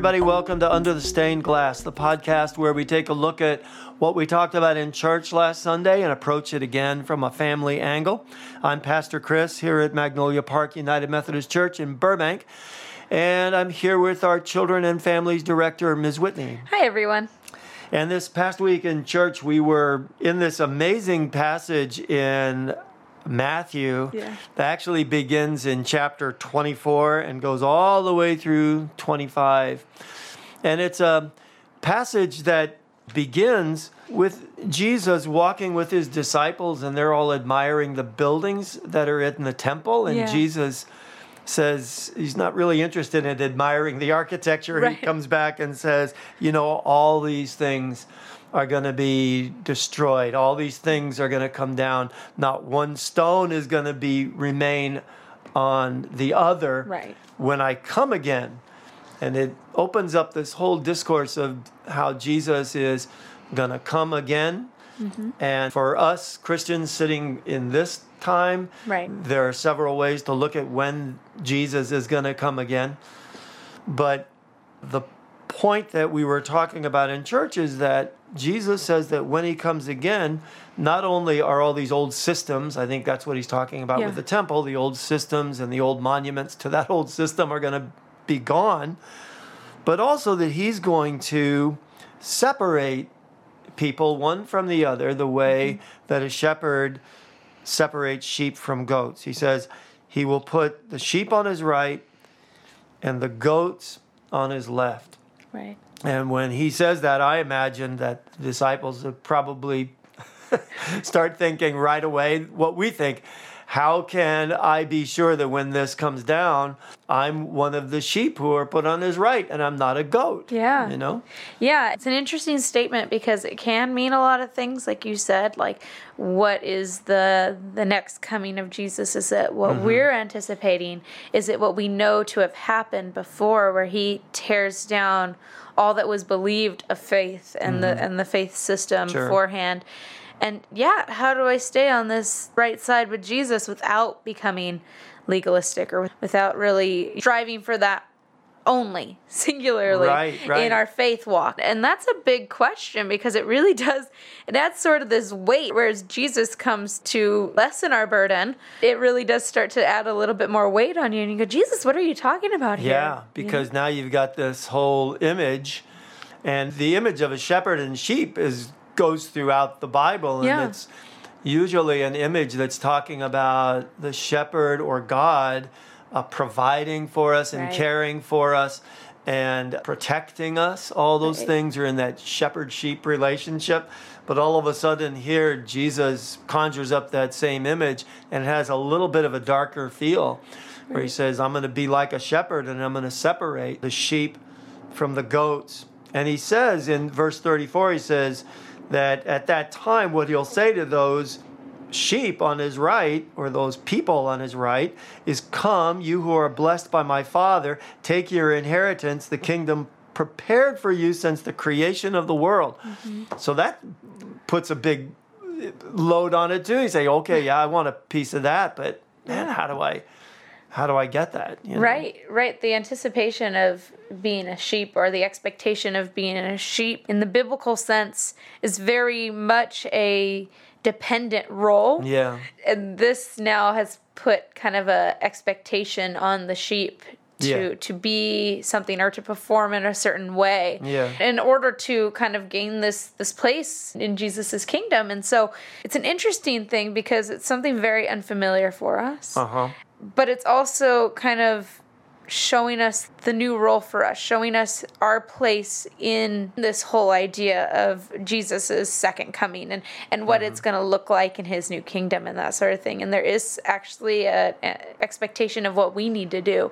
Everybody. Welcome to Under the Stained Glass, the podcast where we take a look at what we talked about in church last Sunday and approach it again from a family angle. I'm Pastor Chris here at Magnolia Park United Methodist Church in Burbank, and I'm here with our Children and Families Director, Ms. Whitney. Hi, everyone. And this past week in church, we were in this amazing passage in Matthew Yeah. that actually begins in chapter 24 and goes all the way through 25. And it's a passage that begins with Jesus walking with his disciples, and they're all admiring the buildings that are in the temple. And Yeah. Jesus says he's not really interested in admiring the architecture. Right. He comes back and says, You know, all these things are going to be destroyed. All these things are going to come down. Not one stone is going to be remain on the other Right. when I come again. And it opens up this whole discourse of how Jesus is going to come again. Mm-hmm. And for us Christians sitting in this time, Right. there are several ways to look at when Jesus is going to come again. But the point that we were talking about in church is that Jesus says that when he comes again, not only are all these old systems, I think that's what he's talking about Yeah. with the temple, the old systems and the old monuments to that old system are going to be gone, but also that he's going to separate people one from the other the way mm-hmm. that a shepherd separates sheep from goats. He says he will put the sheep on his right and the goats on his left. And when he says that, I imagine that disciples probably start thinking right away what we think. How can I be sure that when this comes down, I'm one of the sheep who are put on his right and I'm not a goat? Yeah. You know? Yeah, it's an interesting statement because it can mean a lot of things, like you said. Like, what is the the next coming of Jesus? Is it what mm-hmm. we're anticipating? Is it what we know to have happened before, where He tears down all that was believed of faith and the mm-hmm. and the faith system Sure. beforehand? And yeah, how do I stay on this right side with Jesus without becoming legalistic or without really striving for that only singularly Right, right. in our faith walk? And that's a big question because it really does, it adds sort of this weight. Whereas Jesus comes to lessen our burden, it really does start to add a little bit more weight on you. And you go, Jesus, what are you talking about here? Yeah, because now you've got this whole image, and the image of a shepherd and sheep is goes throughout the Bible, and Yeah. it's usually an image that's talking about the shepherd or God uh, providing for us and Right. caring for us and protecting us. All those Right. things are in that shepherd sheep relationship. But all of a sudden, here, Jesus conjures up that same image and it has a little bit of a darker feel where he says, I'm going to be like a shepherd and I'm going to separate the sheep from the goats. And he says in verse 34, he says that at that time, what he'll say to those sheep on his right, or those people on his right, is Come, you who are blessed by my Father, take your inheritance, the kingdom prepared for you since the creation of the world. Mm-hmm. So that puts a big load on it too. You say, okay, yeah, I want a piece of that, but man, how do I, how do I get that? You know? Right, right. The anticipation of being a sheep or the expectation of being a sheep in the biblical sense is very much a dependent role. Yeah. And this now has put kind of a expectation on the sheep to Yeah. to be something or to perform in a certain way Yeah. in order to kind of gain this this place in Jesus's kingdom. And so it's an interesting thing because it's something very unfamiliar for us Uh huh. But it's also kind of showing us the new role for us, showing us our place in this whole idea of Jesus's second coming and and what it's mm-hmm. going to look like in his new kingdom and that sort of thing. And there is actually a, a expectation of what we need to do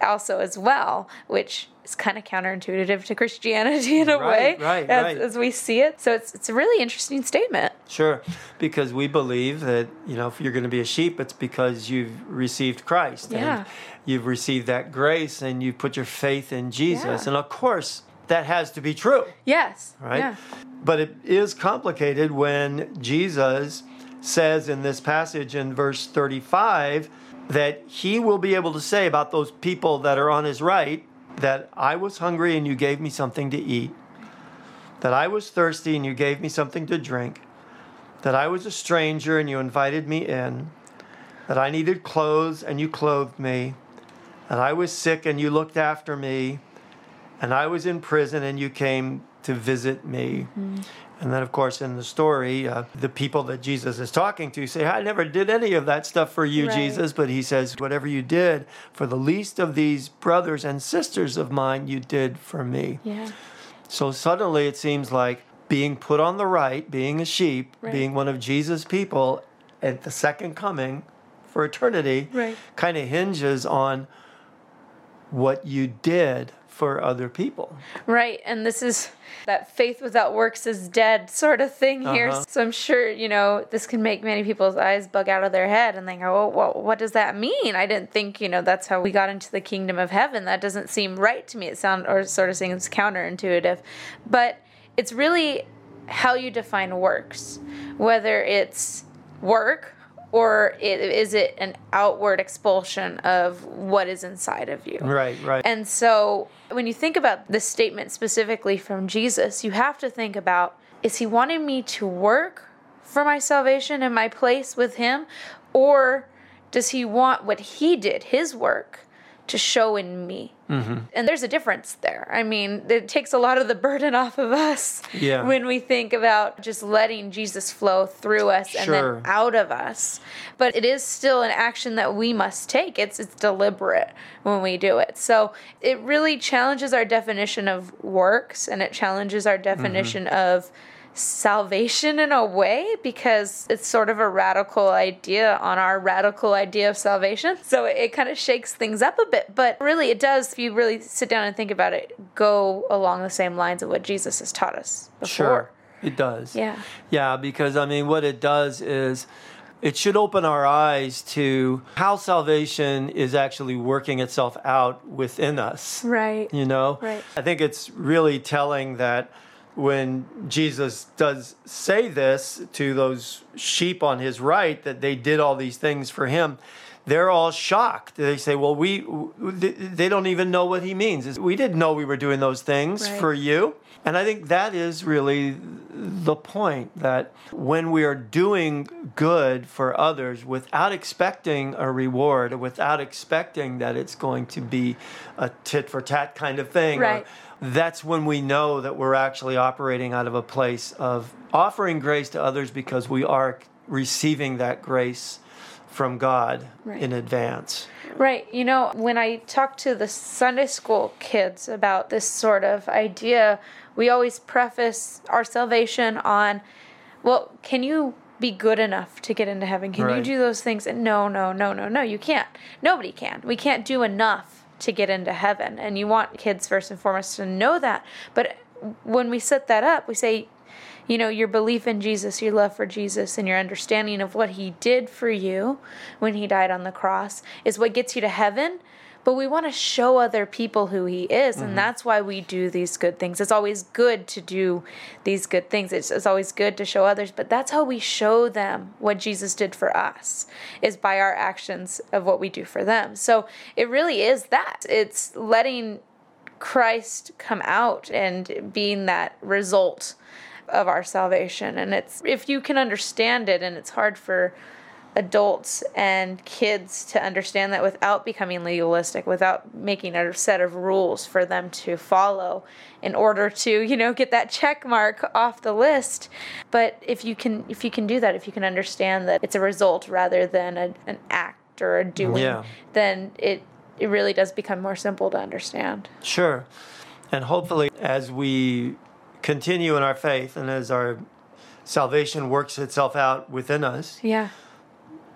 also as well, which is kind of counterintuitive to Christianity in a Right, way right, as, right. as we see it. So it's it's a really interesting statement. Sure, because we believe that you know if you're going to be a sheep, it's because you've received Christ Yeah. and you've received that grace and you put your faith in Jesus, Yeah. and of course that has to be true, Yes. right? Yeah. But it is complicated when Jesus says in this passage in verse 35 that he will be able to say about those people that are on his right that I was hungry and you gave me something to eat, that I was thirsty and you gave me something to drink, that I was a stranger and you invited me in, that I needed clothes and you clothed me, that I was sick and you looked after me, and I was in prison and you came to visit me. Mm. And then, of course, in the story, uh, the people that Jesus is talking to say, I never did any of that stuff for you, right. Jesus. But he says, Whatever you did for the least of these brothers and sisters of mine, you did for me. Yeah. So suddenly it seems like being put on the right, being a sheep, right. being one of Jesus' people at the second coming for eternity, right. kind of hinges on what you did for other people. Right. And this is that faith without works is dead sort of thing here. Uh-huh. So I'm sure, you know, this can make many people's eyes bug out of their head and they go, oh, well, what does that mean? I didn't think, you know, that's how we got into the kingdom of heaven. That doesn't seem right to me. It sounds, or sort of seems counterintuitive. But it's really how you define works, whether it's work or is it an outward expulsion of what is inside of you? Right, right. And so when you think about this statement specifically from Jesus, you have to think about is he wanting me to work for my salvation and my place with him? Or does he want what he did, his work, to show in me. Mm-hmm. And there's a difference there. I mean, it takes a lot of the burden off of us yeah. when we think about just letting Jesus flow through us and then out of us. But it is still an action that we must take. It's it's deliberate when we do it. So it really challenges our definition of works and it challenges our definition mm-hmm. of salvation in a way because it's sort of a radical idea on our radical idea of salvation. So it, it kind of shakes things up a bit, but really it does, if you really sit down and think about it, go along the same lines of what Jesus has taught us before. Sure, it does. Yeah. Yeah, because I mean, what it does is it should open our eyes to how salvation is actually working itself out within us. Right. You know? Right. I think it's really telling that when Jesus does say this to those sheep on his right, that they did all these things for him, they're all shocked. They say, Well, we, they don't even know what he means. We didn't know we were doing those things right. for you. And I think that is really the point that when we are doing good for others without expecting a reward, without expecting that it's going to be a tit for tat kind of thing, right. or, that's when we know that we're actually operating out of a place of offering grace to others because we are receiving that grace from God right. in advance. Right. You know, when I talk to the Sunday school kids about this sort of idea, we always preface our salvation on, well, can you be good enough to get into heaven? Can right. you do those things? And no, no, no, no, no, you can't. Nobody can. We can't do enough to get into heaven. And you want kids, first and foremost, to know that. But when we set that up, we say, you know, your belief in Jesus, your love for Jesus, and your understanding of what he did for you when he died on the cross is what gets you to heaven but we want to show other people who he is and mm-hmm. that's why we do these good things. It's always good to do these good things. It's, it's always good to show others but that's how we show them what jesus did for us is by our actions of what we do for them. So it really is that. It's letting christ come out and being that result of our salvation and it's if you can understand it and it's hard for adults and kids to understand that without becoming legalistic, without making a set of rules for them to follow in order to, you know, get that check mark off the list. But if you can if you can do that, if you can understand that it's a result rather than a, an act or a doing, yeah. then it it really does become more simple to understand. Sure. And hopefully as we continue in our faith and as our salvation works itself out within us. Yeah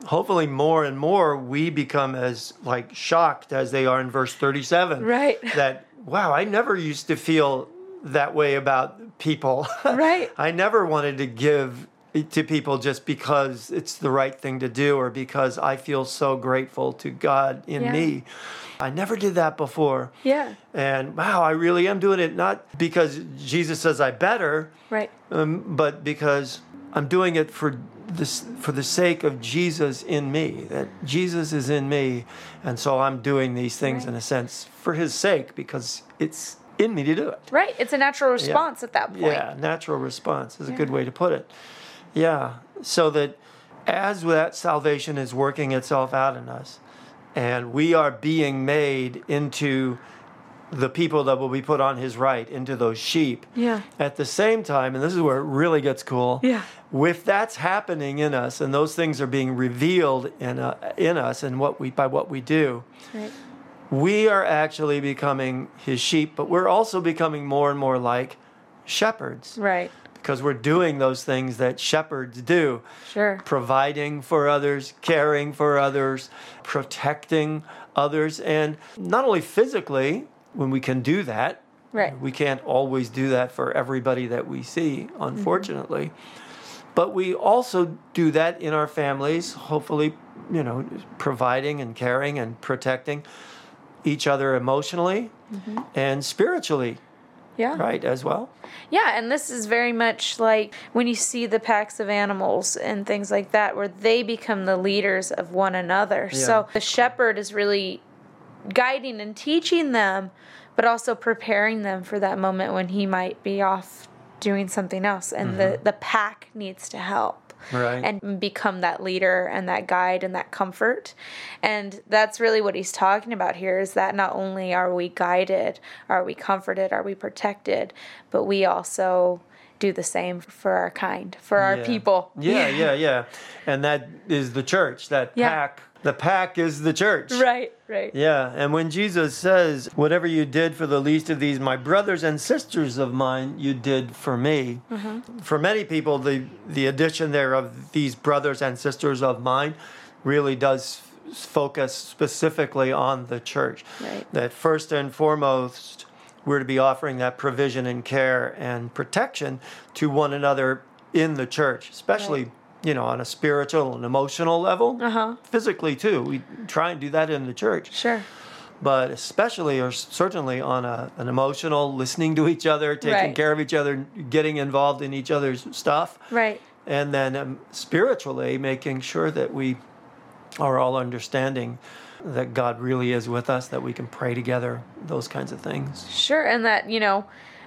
hopefully more and more we become as like shocked as they are in verse 37 right. That wow i never used to feel that way about people. Right. I never wanted to give to people just because it's the right thing to do or because i feel so grateful to god in yeah. me. I never did that before. Yeah. And wow i really am doing it not because jesus says i better right. um, but because i'm doing it for this for the sake of Jesus in me, that Jesus is in me, and so I'm doing these things Right. in a sense for His sake because it's in me to do it. Right. It's a natural response at that point. Yeah, natural response is a good way to put it. Yeah, so that as that salvation is working itself out in us, and we are being made into the people that will be put on his right, into those sheep. Yeah. At the same time, and this is where it really gets cool. Yeah. If that's happening in us, and those things are being revealed in uh, in us, and what we by what we do, Right. we are actually becoming his sheep, but we're also becoming more and more like shepherds Right. because we're doing those things that shepherds do Sure. providing for others, caring for others, protecting others, and not only physically, when we can do that, Right. we can't always do that for everybody that we see, mm-hmm. unfortunately. But we also do that in our families, hopefully, you know, providing and caring and protecting each other emotionally mm-hmm. and spiritually, Yeah. right, as well. Yeah, and this is very much like when you see the packs of animals and things like that, where they become the leaders of one another. Yeah. So the shepherd is really guiding and teaching them, but also preparing them for that moment when he might be off doing something else, and the mm-hmm. the pack needs to help. Right. And become that leader and that guide and that comfort. And that's really what he's talking about here is that not only are we guided, are we comforted, are we protected, but we also do the same for our kind, for our Yeah. people. Yeah, yeah, yeah. And that is the church. That Yeah. pack. The pack is the church. Right, right. Yeah, and when Jesus says, Whatever you did for the least of these, my brothers and sisters of mine, you did for me. Mm-hmm. For many people, the, the addition there of these brothers and sisters of mine really does focus specifically on the church. Right. That first and foremost, we're to be offering that provision and care and protection to one another in the church, especially. Right. You know, on a spiritual and emotional level, Uh-huh. physically too. We try and do that in the church Sure. but especially or certainly on a, an emotional listening to each other taking Right. care of each other getting involved in each other's stuff Right. and then um, spiritually making sure that we are all understanding that god really is with us that we can pray together those kinds of things Sure, and that, you know,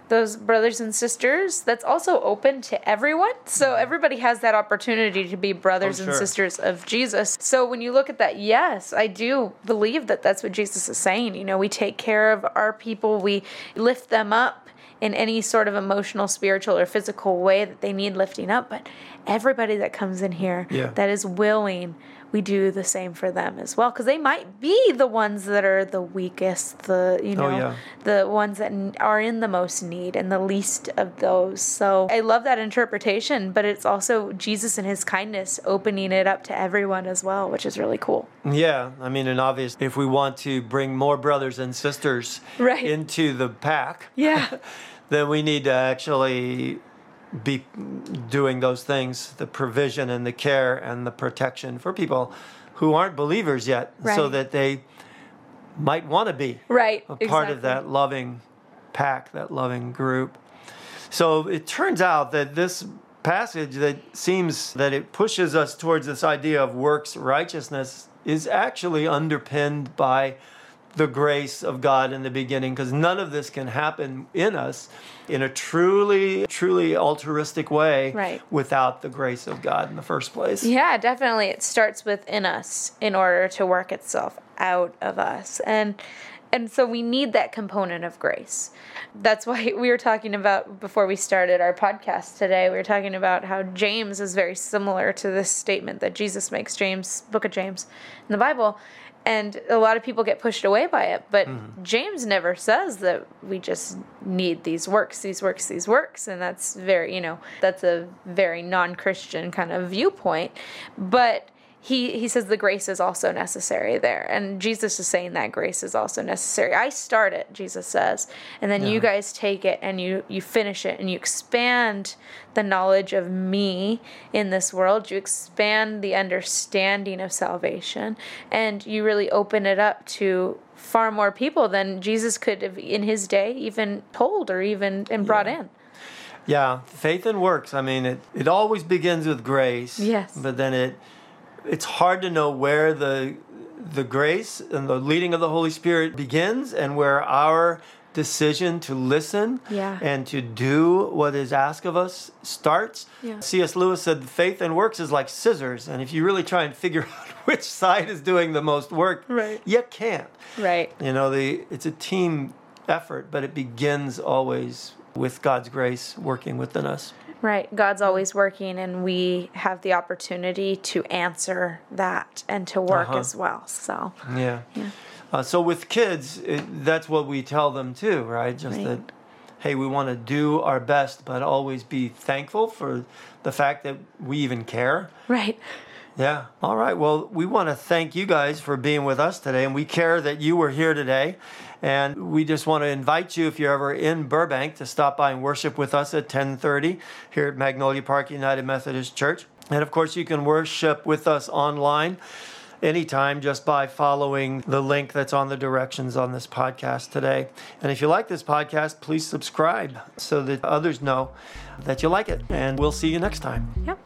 those brothers and sisters, that's also open to everyone. So mm-hmm. everybody has that opportunity to be brothers Oh, and sisters of Jesus. So when you look at that, yes, I do believe that that's what Jesus is saying. You know, we take care of our people, we lift them up in any sort of emotional, spiritual, or physical way that they need lifting up. But everybody that comes in here Yeah. that is willing, we do the same for them as well. Because they might be the ones that are the weakest, the, you oh, know, Oh, yeah. the ones that are in the most need and the least of those. So I love that interpretation, but it's also Jesus and his kindness opening it up to everyone as well, which is really cool. yeah i mean and obviously if we want to bring more brothers and sisters Right. into the pack Yeah. then we need to actually be doing those things the provision and the care and the protection for people who aren't believers yet so that they might want to be right. a part of that loving pack that loving group so it turns out that this passage that seems that it pushes us towards this idea of works righteousness is actually underpinned by the grace of God in the beginning because none of this can happen in us in a truly truly altruistic way Right. without the grace of God in the first place. Yeah, definitely. It starts within us in order to work itself out of us. And and so we need that component of grace. That's why we were talking about before we started our podcast today. We were talking about how James is very similar to this statement that Jesus makes, James, book of James in the Bible. And a lot of people get pushed away by it, but mm-hmm. James never says that we just need these works, these works, these works. And that's very, you know, that's a very non Christian kind of viewpoint. But he, he says the grace is also necessary there. And Jesus is saying that grace is also necessary. I start it, Jesus says, and then you guys take it and you, you finish it and you expand the knowledge of me in this world. You expand the understanding of salvation and you really open it up to far more people than Jesus could have in his day even told or even and brought Yeah. in. Yeah, faith and works. I mean, it, it always begins with grace. Yes. But then it it's hard to know where the the grace and the leading of the Holy Spirit begins and where our decision to listen Yeah. and to do what is asked of us starts. Yeah. C.S. Lewis said faith and works is like scissors, and if you really try and figure out which side is doing the most work, Right. you can't. Right. You know, the it's a team effort, but it begins always with God's grace working within us. Right. God's always working, and we have the opportunity to answer that and to work Uh-huh. as well. So, Yeah. Yeah. Uh, so with kids, it, that's what we tell them too, right? Just Right. that, hey, we want to do our best, but always be thankful for the fact that we even care. right. Yeah. All right. Well, we want to thank you guys for being with us today, and we care that you were here today. And we just want to invite you, if you're ever in Burbank, to stop by and worship with us at 10:30 here at Magnolia Park United Methodist Church. And of course, you can worship with us online anytime just by following the link that's on the directions on this podcast today. And if you like this podcast, please subscribe so that others know that you like it. And we'll see you next time. Yep.